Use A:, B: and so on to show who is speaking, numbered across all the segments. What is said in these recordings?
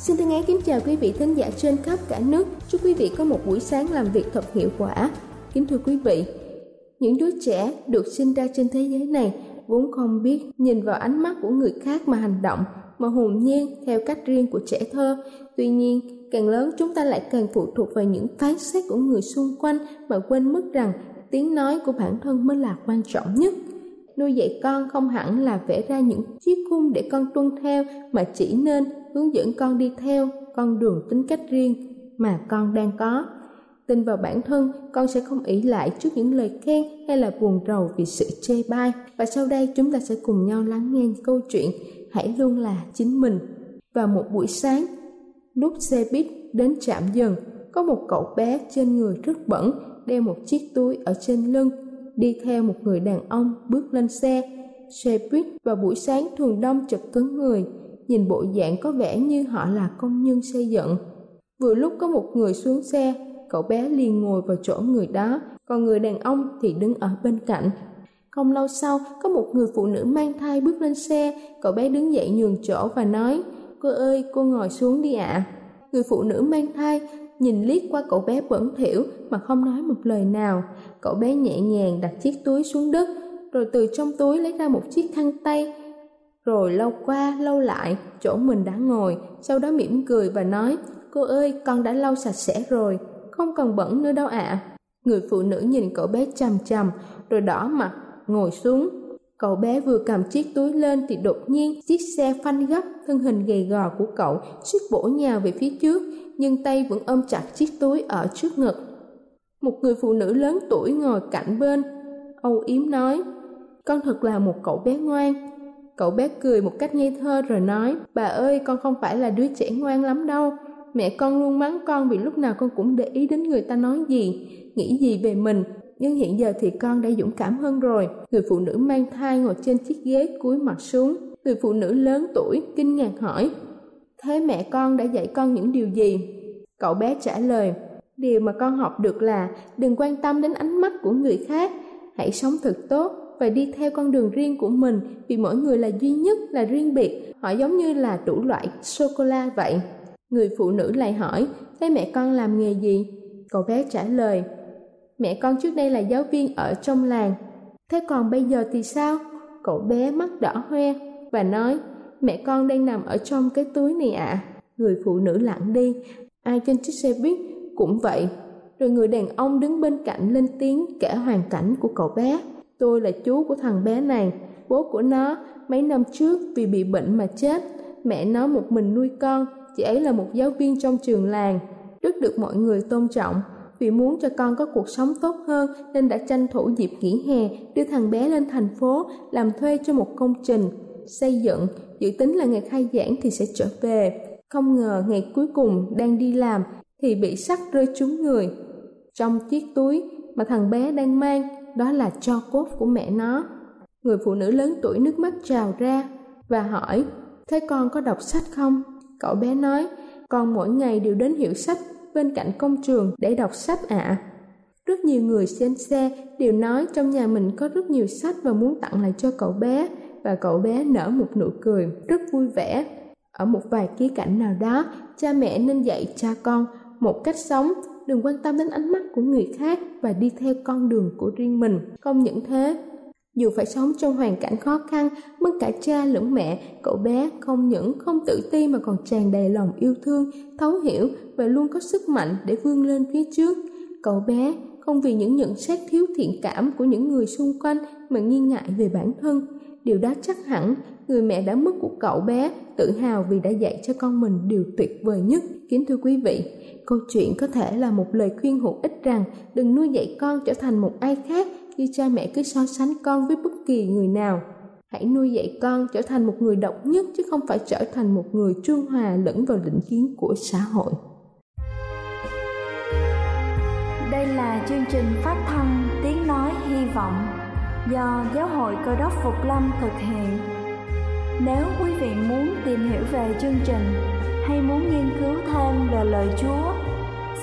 A: Xin thân ái kính chào quý vị thính giả trên khắp cả nước. Chúc quý vị có một buổi sáng làm việc thật hiệu quả. Kính thưa quý vị, những đứa trẻ được sinh ra trên thế giới này vốn không biết nhìn vào ánh mắt của người khác mà hành động, mà hồn nhiên theo cách riêng của trẻ thơ. Tuy nhiên, càng lớn chúng ta lại càng phụ thuộc vào những phán xét của người xung quanh mà quên mất rằng tiếng nói của bản thân mới là quan trọng nhất nuôi dạy con không hẳn là vẽ ra những chiếc khung để con tuân theo mà chỉ nên hướng dẫn con đi theo con đường tính cách riêng mà con đang có. Tin vào bản thân, con sẽ không ỷ lại trước những lời khen hay là buồn rầu vì sự chê bai. Và sau đây, chúng ta sẽ cùng nhau lắng nghe câu chuyện hãy luôn là chính mình vào một buổi sáng, lúc xe buýt đến trạm dừng, có một cậu bé trên người rất bẩn đeo một chiếc túi ở trên lưng, đi theo một người đàn ông bước lên xe. Xe buýt vào buổi sáng thường đông chật cứng người nhìn bộ dạng có vẻ như họ là công nhân xây dựng. Vừa lúc có một người xuống xe, cậu bé liền ngồi vào chỗ người đó, còn người đàn ông thì đứng ở bên cạnh. Không lâu sau, có một người phụ nữ mang thai bước lên xe, cậu bé đứng dậy nhường chỗ và nói, cô ơi, cô ngồi xuống đi ạ. À. người phụ nữ mang thai nhìn liếc qua cậu bé bẩn thỉu mà không nói một lời nào. Cậu bé nhẹ nhàng đặt chiếc túi xuống đất, rồi từ trong túi lấy ra một chiếc khăn tay rồi lâu qua, lâu lại, chỗ mình đã ngồi, sau đó mỉm cười và nói, cô ơi, con đã lau sạch sẽ rồi, không cần bẩn nữa đâu ạ à. người phụ nữ nhìn cậu bé chằm chằm, rồi đỏ mặt, ngồi xuống cậu bé vừa cầm chiếc túi lên thì đột nhiên chiếc xe phanh gấp, thân hình gầy gò của cậu suýt bổ nhào về phía trước, nhưng tay vẫn ôm chặt chiếc túi ở trước ngực một người phụ nữ lớn tuổi ngồi cạnh bên, âu yếm nói, con thật là một cậu bé ngoan cậu bé cười một cách ngây thơ rồi nói, bà ơi, con không phải là đứa trẻ ngoan lắm đâu. Mẹ con luôn mắng con vì lúc nào con cũng để ý đến người ta nói gì, nghĩ gì về mình. Nhưng hiện giờ thì con đã dũng cảm hơn rồi. Người phụ nữ mang thai ngồi trên chiếc ghế cúi mặt xuống. Người phụ nữ lớn tuổi, kinh ngạc hỏi, thế mẹ con đã dạy con những điều gì? Cậu bé trả lời, điều mà con học được là đừng quan tâm đến ánh mắt của người khác, hãy sống thật tốt và đi theo con đường riêng của mình, vì mỗi người là duy nhất, là riêng biệt. Họ giống như là đủ loại sô cô la vậy. Người phụ nữ lại hỏi, thế mẹ con làm nghề gì? Cậu bé trả lời, mẹ con trước đây là giáo viên ở trong làng. Thế còn bây giờ thì sao? Cậu bé mắt đỏ hoe và nói, mẹ con đang nằm ở trong cái túi này ạ. À. người phụ nữ lặng đi. Ai trên chiếc xe buýt cũng vậy. Rồi người đàn ông đứng bên cạnh lên tiếng kể hoàn cảnh của cậu bé tôi là chú của thằng bé này, bố của nó. Mấy năm trước vì bị bệnh mà chết, mẹ nó một mình nuôi con. Chị ấy là một giáo viên trong trường làng. Rất được mọi người tôn trọng. Vì muốn cho con có cuộc sống tốt hơn, nên đã tranh thủ dịp nghỉ hè, đưa thằng bé lên thành phố, làm thuê cho một công trình, xây dựng. Dự tính là ngày khai giảng thì sẽ trở về. Không ngờ ngày cuối cùng đang đi làm thì bị sắt rơi trúng người. Trong chiếc túi mà thằng bé đang mang đó là cho cốt của mẹ nó. Người phụ nữ lớn tuổi nước mắt trào ra và hỏi, thế con có đọc sách không? Cậu bé nói, con mỗi ngày đều đến hiệu sách bên cạnh công trường để đọc sách ạ. À. Rất nhiều người trên xe đều nói trong nhà mình có rất nhiều sách và muốn tặng lại cho cậu bé và cậu bé nở một nụ cười rất vui vẻ. Ở một vài ký cảnh nào đó, cha mẹ nên dạy cha con một cách sống, đừng quan tâm đến ánh mắt của người khác và đi theo con đường của riêng mình. Không những thế, dù phải sống trong hoàn cảnh khó khăn, mất cả cha lẫn mẹ, cậu bé không những không tự ti mà còn tràn đầy lòng yêu thương, thấu hiểu và luôn có sức mạnh để vươn lên phía trước. Cậu bé không vì những nhận xét thiếu thiện cảm của những người xung quanh mà nghi ngại về bản thân. Điều đó chắc hẳn người mẹ đã mất của cậu bé tự hào vì đã dạy cho con mình điều tuyệt vời nhất. Kính thưa quý vị, câu chuyện có thể là một lời khuyên hữu ích rằng đừng nuôi dạy con trở thành một ai khác khi cha mẹ cứ so sánh con với bất kỳ người nào. Hãy nuôi dạy con trở thành một người độc nhất chứ không phải trở thành một người trung hòa lẫn vào định kiến của xã hội.
B: Đây là chương trình phát thanh Tiếng Nói Hy Vọng do Giáo hội Cơ đốc Phục Lâm thực hiện. Nếu quý vị muốn tìm hiểu về chương trình hay muốn nghiên cứu thêm về lời Chúa,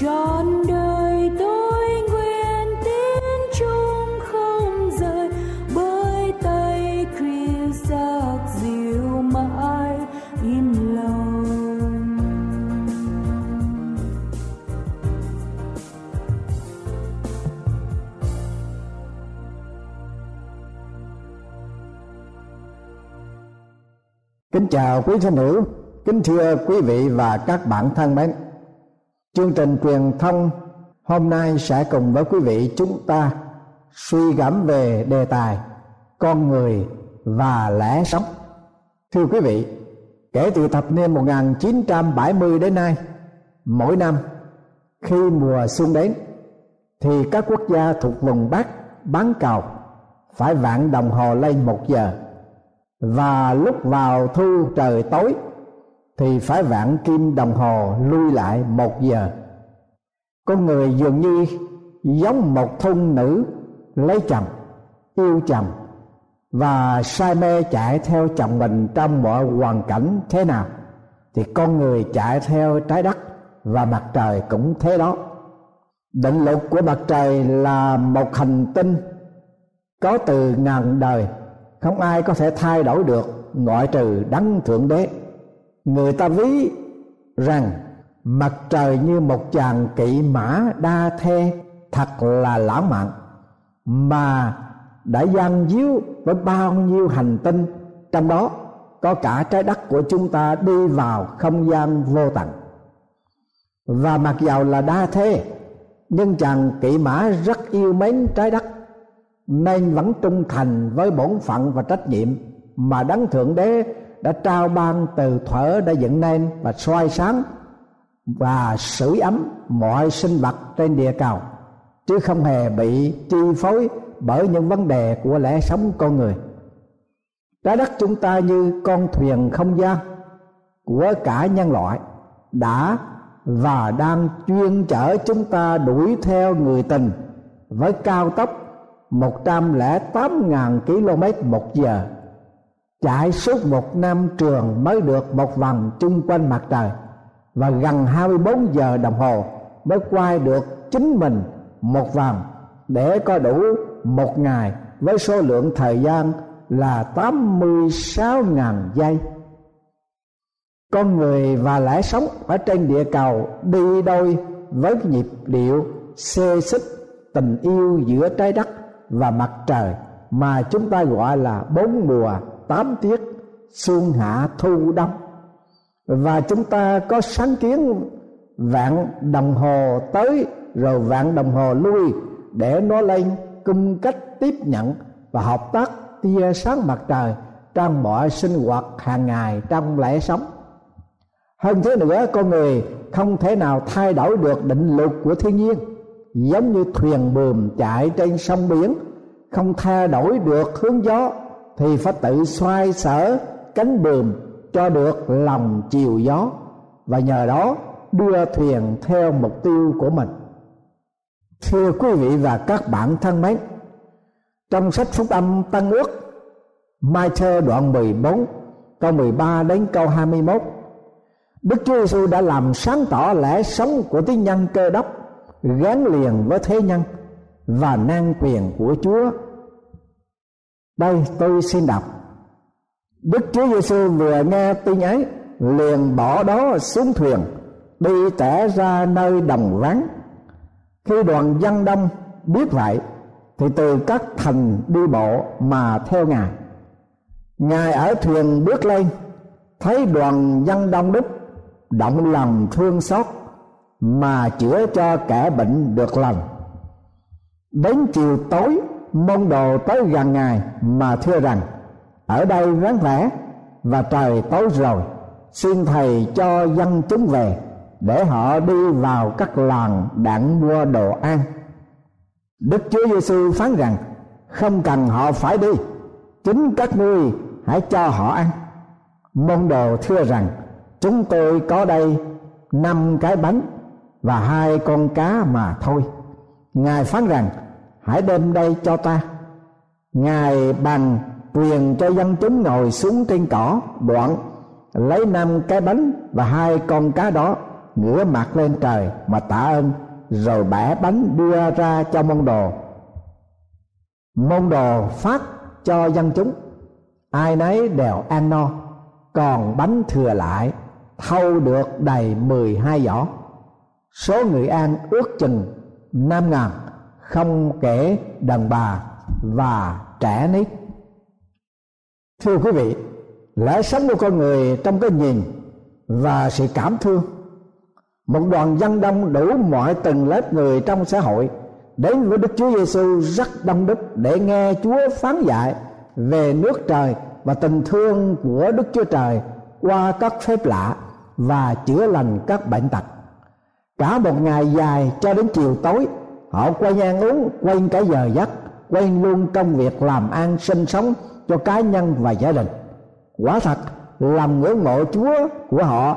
C: Trọn đời tôi nguyện
D: chung không rời bởi tay Christ giác dịu mãi lòng
E: Kính chào quý thân hữu, kính thưa quý vị và các bạn thân mến. Chương trình truyền thông hôm nay sẽ cùng với quý vị chúng ta suy gẫm về đề tài con người và lẽ sống. Thưa quý vị, kể từ thập niên 1970 đến nay, mỗi năm khi mùa xuân đến thì các quốc gia thuộc vùng Bắc bán cầu phải vạn đồng hồ lên một giờ và lúc vào thu trời tối thì phải vạn kim đồng hồ lui lại một giờ. Con người dường như giống một thôn nữ lấy chồng, yêu chồng, và say mê chạy theo chồng mình trong mọi hoàn cảnh thế nào thì con người chạy theo trái đất và mặt trời cũng thế đó. Định luật của mặt trời là một hành tinh có từ ngàn đời, không ai có thể thay đổi được ngoại trừ đấng thượng đế người ta ví rằng mặt trời như một chàng kỵ mã đa thê thật là lãng mạn, mà đã gian díu với bao nhiêu hành tinh, trong đó có cả trái đất của chúng ta đi vào không gian vô tận. Và mặc dầu là đa thế nhưng chàng kỵ mã rất yêu mến trái đất, nên vẫn trung thành với bổn phận và trách nhiệm mà đấng thượng đế đã trao ban từ thuở đã dựng nên và soi sáng và sưởi ấm mọi sinh vật trên địa cầu, chứ không hề bị chi phối bởi những vấn đề của lẽ sống con người. Trái đất chúng ta như con thuyền không gian của cả nhân loại đã và đang chuyên chở chúng ta đuổi theo người tình với cao tốc 108.000 km một giờ chạy suốt một năm trường mới được một vòng chung quanh mặt trời và gần 24 giờ đồng hồ mới quay được chính mình một vòng để có đủ một ngày với số lượng thời gian là 86.000 giây. Con người và lẽ sống ở trên địa cầu đi đôi với nhịp điệu xê xích tình yêu giữa trái đất và mặt trời mà chúng ta gọi là bốn mùa tám tiết xuân hạ thu đông. Và chúng ta có sáng kiến vạn đồng hồ tới, rồi vạn đồng hồ lui, để nó lên cung cách tiếp nhận và hợp tác tia sáng mặt trời trong mọi sinh hoạt hàng ngày trong lễ sống. Hơn thế nữa, con người không thể nào thay đổi được định luật của thiên nhiên, giống như thuyền buồm chạy trên sông biển, không thay đổi được hướng gió thì phải tự xoay sở, cánh buồm cho được lòng chiều gió, và nhờ đó đưa thuyền theo mục tiêu của mình thưa quý vị và các bạn thân mến, trong sách phúc âm Tân ước, Mai thơ đoạn 14 câu 13 đến câu 21 Đức Chúa Giêsu đã làm sáng tỏ lẽ sống của tín nhân cơ đốc, gắn liền với thế nhân và nan quyền của Chúa. Đây tôi xin đọc. Đức Chúa Giêsu vừa nghe tin ấy, liền bỏ đó xuống thuyền, đi tẻ ra nơi đồng vắng. Khi đoàn dân đông biết vậy, thì từ các thành đi bộ mà theo ngài. Ngài ở thuyền bước lên, thấy đoàn dân đông đúc, động lòng thương xót, mà chữa cho kẻ bệnh được lành đến chiều tối môn đồ tới gần ngài mà thưa rằng, ở đây vắng vẻ và trời tối rồi, xin thầy cho dân chúng về để họ đi vào các làng đặng mua đồ ăn. Đức chúa giêsu phán rằng, không cần họ phải đi, chính các ngươi hãy cho họ ăn. Môn đồ thưa rằng, chúng tôi có đây năm cái bánh và hai con cá mà thôi. Ngài phán rằng hãy đem đây cho ta. Ngài bằng quyền cho dân chúng ngồi xuống trên cỏ, đoạn, lấy năm cái bánh và hai con cá đó ngửa mặt lên trời mà tạ ơn, rồi bẻ bánh đưa ra cho môn đồ. Môn đồ phát cho dân chúng. Ai nấy đều ăn no, còn bánh thừa lại, thâu được đầy mười hai giỏ. Số người ăn ước chừng năm ngàn không kể đàn bà và trẻ nít thưa quý vị lẽ sống của con người trong cái nhìn và sự cảm thương một đoàn dân đông đủ mọi tầng lớp người trong xã hội đến với Đức Chúa Giêsu rất đông đúc để nghe Chúa phán dạy về nước trời và tình thương của Đức Chúa Trời qua các phép lạ và chữa lành các bệnh tật. Cả một ngày dài cho đến chiều tối, họ quay ăn uống, quên cả giờ giấc, quên luôn công việc làm ăn sinh sống cho cá nhân và gia đình. Quả thật lòng ngưỡng mộ Chúa của họ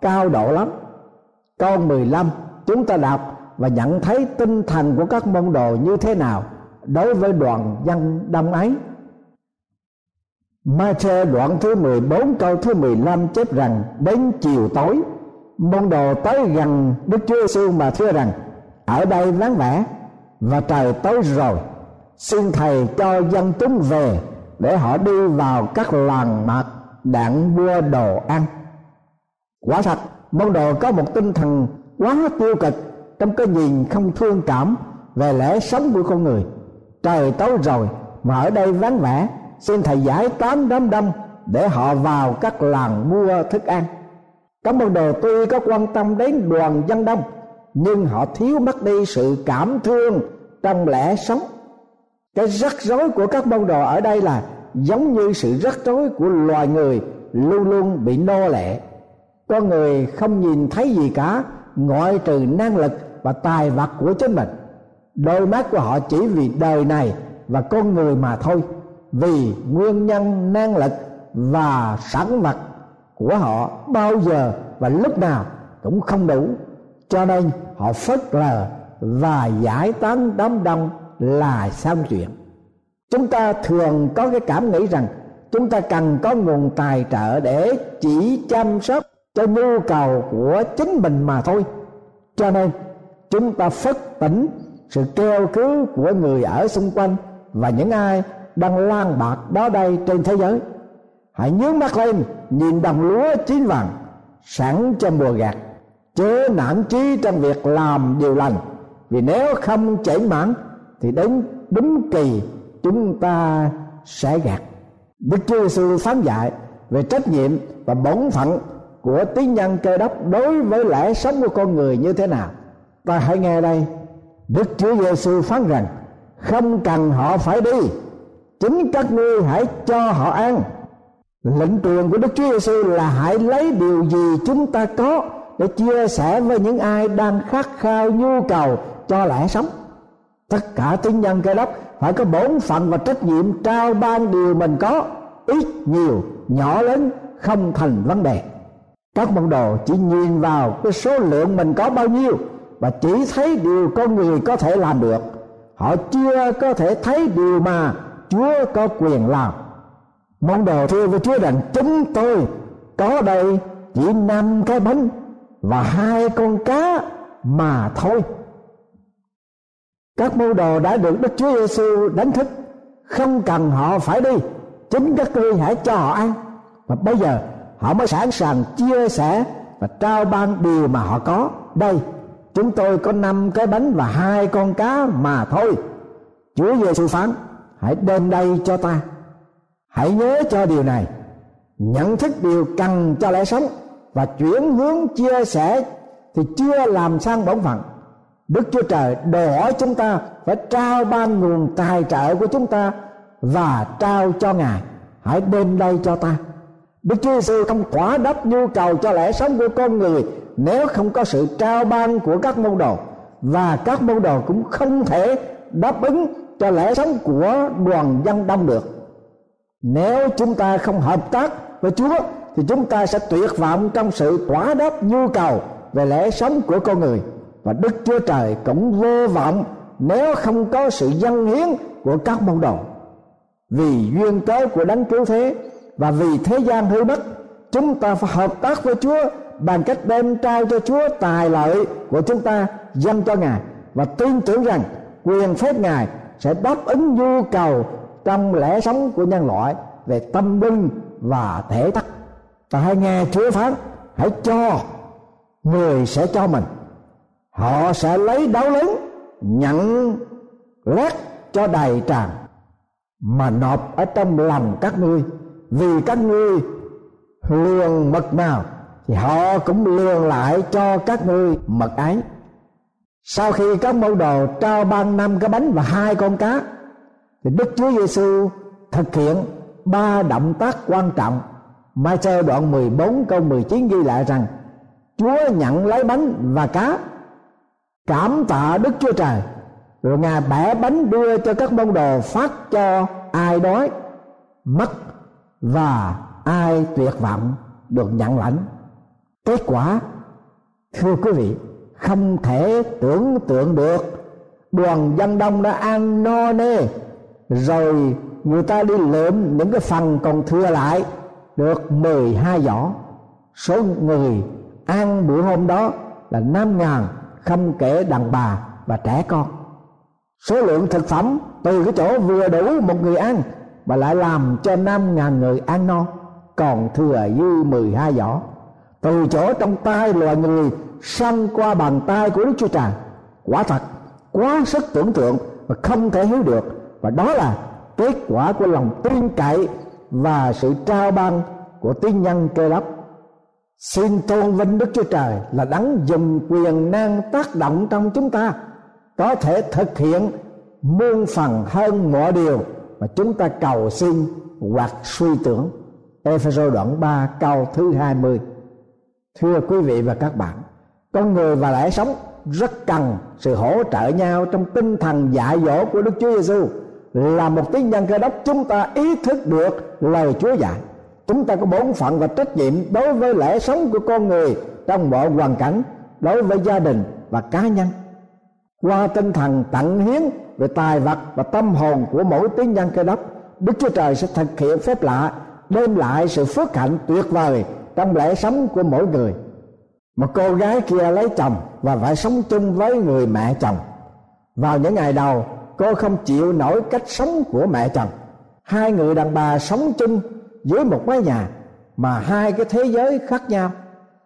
E: cao độ lắm. Câu 15 chúng ta đọc và nhận thấy tinh thần của các môn đồ như thế nào đối với đoàn dân đông ấy Ma-thê đoạn thứ 14 câu thứ 15 chép rằng đến chiều tối môn đồ tới gần Đức Chúa Giêsu mà thưa rằng ở đây vắng vẻ, và trời tối rồi. Xin thầy cho dân chúng về để họ đi vào các làng mạc đặng mua đồ ăn. Quả thật, môn đồ có một tinh thần quá tiêu cực, trong cái nhìn không thương cảm về lẽ sống của con người. Trời tối rồi, mà ở đây vắng vẻ, xin thầy giải tán đám đông để họ vào các làng mua thức ăn. Các môn đồ tuy có quan tâm đến đoàn dân đông nhưng họ thiếu mất đi sự cảm thương trong lẽ sống. Cái rắc rối của các môn đồ ở đây là giống như sự rắc rối của loài người luôn luôn bị nô lệ. Con người không nhìn thấy gì cả, ngoại trừ năng lực và tài vật của chính mình. Đôi mắt của họ chỉ vì đời này và con người mà thôi, vì nguyên nhân năng lực và sản vật của họ bao giờ và lúc nào cũng không đủ cho nên họ phớt lờ và giải tán đám đông là xong chuyện. Chúng ta thường có cái cảm nghĩ rằng chúng ta cần có nguồn tài trợ để chỉ chăm sóc cho nhu cầu của chính mình mà thôi. Cho nên chúng ta phất tỉnh sự kêu cứu của người ở xung quanh và những ai đang lan bạc đó đây trên thế giới. Hãy nhướng mắt lên, nhìn đồng lúa chín vàng, sẵn cho mùa gặt chớ nản trí trong việc làm điều lành. Vì nếu không chảy mãn thì đến đúng kỳ chúng ta sẽ gạt. Đức Chúa Giêsu phán dạy về trách nhiệm và bổn phận của tín nhân cơ đốc đối với lẽ sống của con người như thế nào. Ta hãy nghe đây. Đức Chúa Giêsu phán rằng, không cần họ phải đi. Chính các ngươi hãy cho họ ăn. Lệnh truyền của Đức Chúa Giêsu là hãy lấy điều gì chúng ta có để chia sẻ với những ai đang khát khao nhu cầu cho lẽ sống. Tất cả tín nhân cơ đốc phải có bổn phận và trách nhiệm trao ban điều mình có, ít, nhiều, nhỏ lớn, không thành vấn đề. Các môn đồ chỉ nhìn vào cái số lượng mình có bao nhiêu và chỉ thấy điều con người có thể làm được. Họ chưa có thể thấy điều mà chúa có quyền làm. Môn đồ thưa với chúa rằng, chúng tôi có đây chỉ năm cái bánh và hai con cá mà thôi. Các môn đồ đã được đức chúa giêsu đánh thức, không cần họ phải đi. Chính các ngươi hãy cho họ ăn. Và bây giờ, họ mới sẵn sàng chia sẻ và trao ban điều mà họ có. Đây, chúng tôi có năm cái bánh và hai con cá mà thôi. Chúa giêsu phán, hãy đem đây cho ta. Hãy nhớ cho điều này. Nhận thức điều cần cho lẽ sống và chuyển hướng chia sẻ thì chưa làm sang bổn phận. Đức chúa trời đòi hỏi chúng ta phải trao ban nguồn tài trợ của chúng ta và trao cho ngài. Hãy đem đây cho ta. Đức chúa giêsu không quả đáp nhu cầu cho lẽ sống của con người nếu không có sự trao ban của các môn đồ. Và các môn đồ cũng không thể đáp ứng cho lẽ sống của đoàn dân đông được. Nếu chúng ta không hợp tác với chúa thì chúng ta sẽ tuyệt vọng trong sự thỏa đáp nhu cầu về lẽ sống của con người. Và đức chúa trời cũng vô vọng nếu không có sự dân hiến của các môn đồ. Vì duyên cớ của đấng cứu thế và vì thế gian hư mất chúng ta phải hợp tác với chúa bằng cách đem trao cho chúa tài lợi của chúng ta dâng cho ngài. Và tin tưởng rằng quyền phép ngài sẽ đáp ứng nhu cầu trong lẽ sống của nhân loại về tâm linh và thể chất ta hãy nghe chúa phán, hãy cho người sẽ cho mình. Họ sẽ lấy đấu lớn nhận lét cho đầy tràn, mà nộp ở trong lòng các ngươi. Vì các ngươi lường mật nào thì họ cũng lường lại cho các ngươi mật ấy sau khi các môn đồ trao ban năm cái bánh và hai con cá, thì Đức Chúa Giêsu thực hiện ba động tác quan trọng Mai đoạn 14 câu 19 ghi lại rằng, Chúa nhận lấy bánh và cá, Cảm tạ Đức Chúa Trời. Rồi Ngài bẻ bánh đưa cho các môn đồ phát cho ai đói, Mất và ai tuyệt vọng được nhận lãnh. Kết quả, Thưa quý vị, Không thể tưởng tượng được. Đoàn dân đông đã ăn no nê, Rồi người ta đi lượm những cái phần còn thừa lại được 12 giỏ số người ăn bữa hôm đó là năm ngàn không kể đàn bà và trẻ con. Số lượng thực phẩm từ cái chỗ vừa đủ một người ăn mà lại làm cho năm ngàn người ăn no, còn thừa dư 12 giỏ từ chỗ trong tay loài người, săn qua bàn tay của Đức Chúa Trời. Quả thật, quá sức tưởng tượng và không thể hiểu được. Và đó là kết quả của lòng tin cậy và sự trao ban của tín nhân cơ đốc. Xin tôn vinh đức chúa trời là đấng dùng quyền năng tác động trong chúng ta, có thể thực hiện muôn phần hơn mọi điều mà chúng ta cầu xin hoặc suy tưởng. Ephesos đoạn 3 câu thứ 20 Thưa quý vị và các bạn, Con người và lẽ sống rất cần sự hỗ trợ nhau trong tinh thần dạy dỗ của Đức Chúa Giêsu là một tín nhân cơ đốc chúng ta ý thức được lời Chúa dạy. Chúng ta có bổn phận và trách nhiệm đối với lẽ sống của con người trong mọi hoàn cảnh, đối với gia đình và cá nhân. Qua tinh thần tận hiến về tài vật và tâm hồn của mỗi tín nhân cơ đốc, đức chúa trời sẽ thực hiện phép lạ, đem lại sự phước hạnh tuyệt vời trong lẽ sống của mỗi người. Một cô gái kia lấy chồng và phải sống chung với người mẹ chồng. Vào những ngày đầu cô không chịu nổi cách sống của mẹ chồng. Hai người đàn bà sống chung dưới một mái nhà mà hai cái thế giới khác nhau.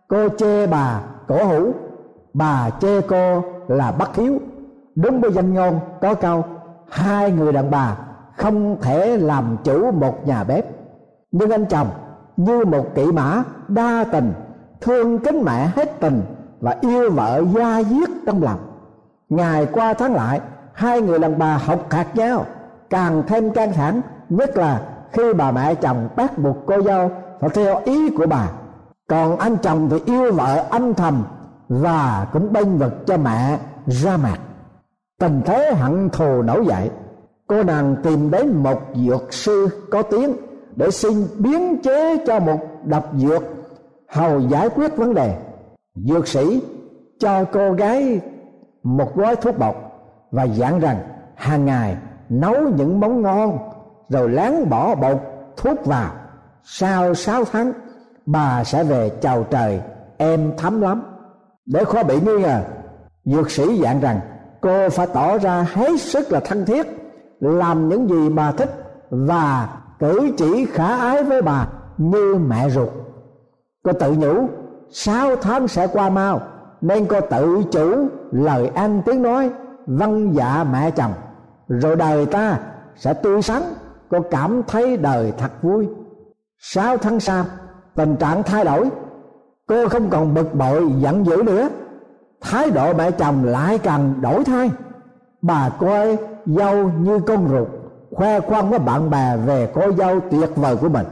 E: Cô chê bà cổ hủ, bà chê cô là bất hiếu. Đúng với danh ngôn có câu, hai người đàn bà không thể làm chủ một nhà bếp. Nhưng anh chồng, như một kỵ mã đa tình, thương kính mẹ hết tình và yêu vợ da diết trong lòng. Ngày qua tháng lại hai người đàn bà học hạt nhau, càng thêm căng thẳng nhất là khi bà mẹ chồng bắt buộc cô dâu phải theo ý của bà. Còn anh chồng thì yêu vợ âm thầm và cũng bênh vực cho mẹ ra mặt. Tình thế hận thù nổi dậy, cô nàng tìm đến một dược sư có tiếng để xin biến chế cho một độc dược, hầu giải quyết vấn đề. Dược sĩ cho cô gái một gói thuốc bột và dặn rằng, hàng ngày nấu những món ngon, rồi láng bỏ bột, thuốc vào. Sau sáu tháng, bà sẽ về chào trời em thấm lắm. Để khó bị nghi ngờ, dược sĩ dặn rằng, cô phải tỏ ra hết sức là thân thiết, làm những gì bà thích và cử chỉ khả ái với bà như mẹ ruột. Cô tự nhủ, sáu tháng sẽ qua mau, nên cô tự chủ lời ăn tiếng nói vâng dạ mẹ chồng. Rồi đời ta sẽ tươi sáng, có cảm thấy đời thật vui. Sáu tháng sau, tình trạng thay đổi. Cô không còn bực bội, giận dữ nữa. Thái độ mẹ chồng lại càng đổi thay. Bà coi dâu như con ruột, khoe khoang với bạn bè về cô dâu tuyệt vời của mình.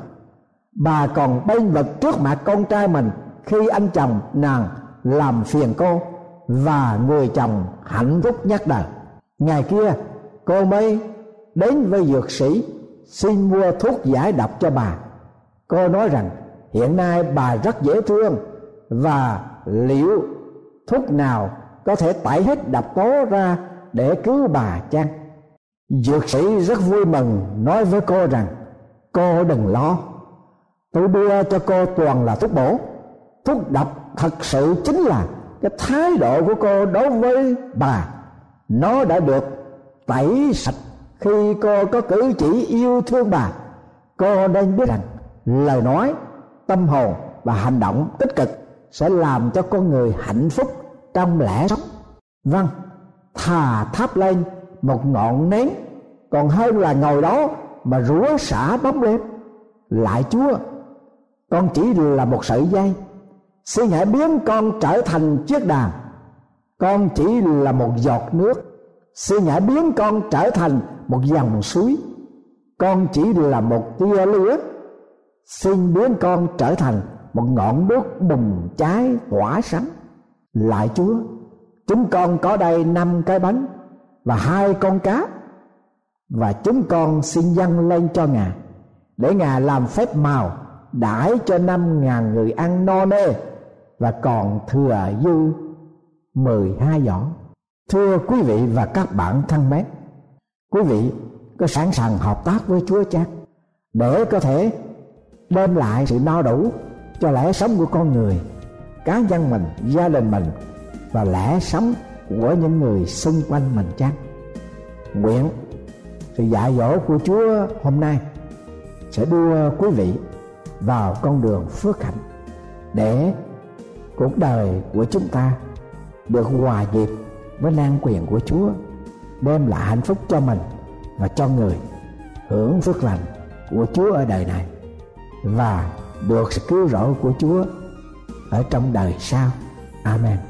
E: Bà còn bênh vực trước mặt con trai mình khi anh chồng nàng làm phiền cô và người chồng hạnh phúc nhất đời. Ngày kia, cô mới đến với dược sĩ, xin mua thuốc giải độc cho bà. Cô nói rằng, hiện nay bà rất dễ thương và liệu thuốc nào có thể tẩy hết độc tố ra để cứu bà chăng? Dược sĩ rất vui mừng nói với cô rằng, cô đừng lo, tôi đưa cho cô toàn là thuốc bổ. Thuốc độc thật sự chính là cái thái độ của cô đối với bà, nó đã được tẩy sạch. Khi cô có cử chỉ yêu thương bà, cô nên biết rằng lời nói, tâm hồn và hành động tích cực sẽ làm cho con người hạnh phúc trong lẽ sống. Vâng thà thắp lên một ngọn nến, còn hơn là ngồi đó mà rủa xả bóng đêm. Lại chúa, con chỉ là một sợi dây xin hãy biến con trở thành chiếc đàn. Con chỉ là một giọt nước. Xin hãy biến con trở thành một dòng suối. Con chỉ là một tia lửa xin biến con trở thành một ngọn đuốc bùng cháy tỏa sáng. Lại chúa, chúng con có đây năm cái bánh và hai con cá, và chúng con xin dâng lên cho ngài, để ngài làm phép màu đãi cho năm ngàn người ăn no nê và còn thừa dư, mười hai giỏ thưa quý vị và các bạn thân mến, quý vị có sẵn sàng hợp tác với chúa chăng? Để có thể đem lại sự no đủ cho lẽ sống của con người, cá nhân mình, gia đình mình và lẽ sống của những người xung quanh mình chăng? Nguyện sự dạy dỗ của chúa hôm nay sẽ đưa quý vị vào con đường phước hạnh để cuộc đời của chúng ta được hòa nhịp với nan quyền của chúa, đem lại hạnh phúc cho mình và cho người hưởng phước lành của chúa ở đời này. Và được sự cứu rỗi của chúa ở trong đời sau. Amen.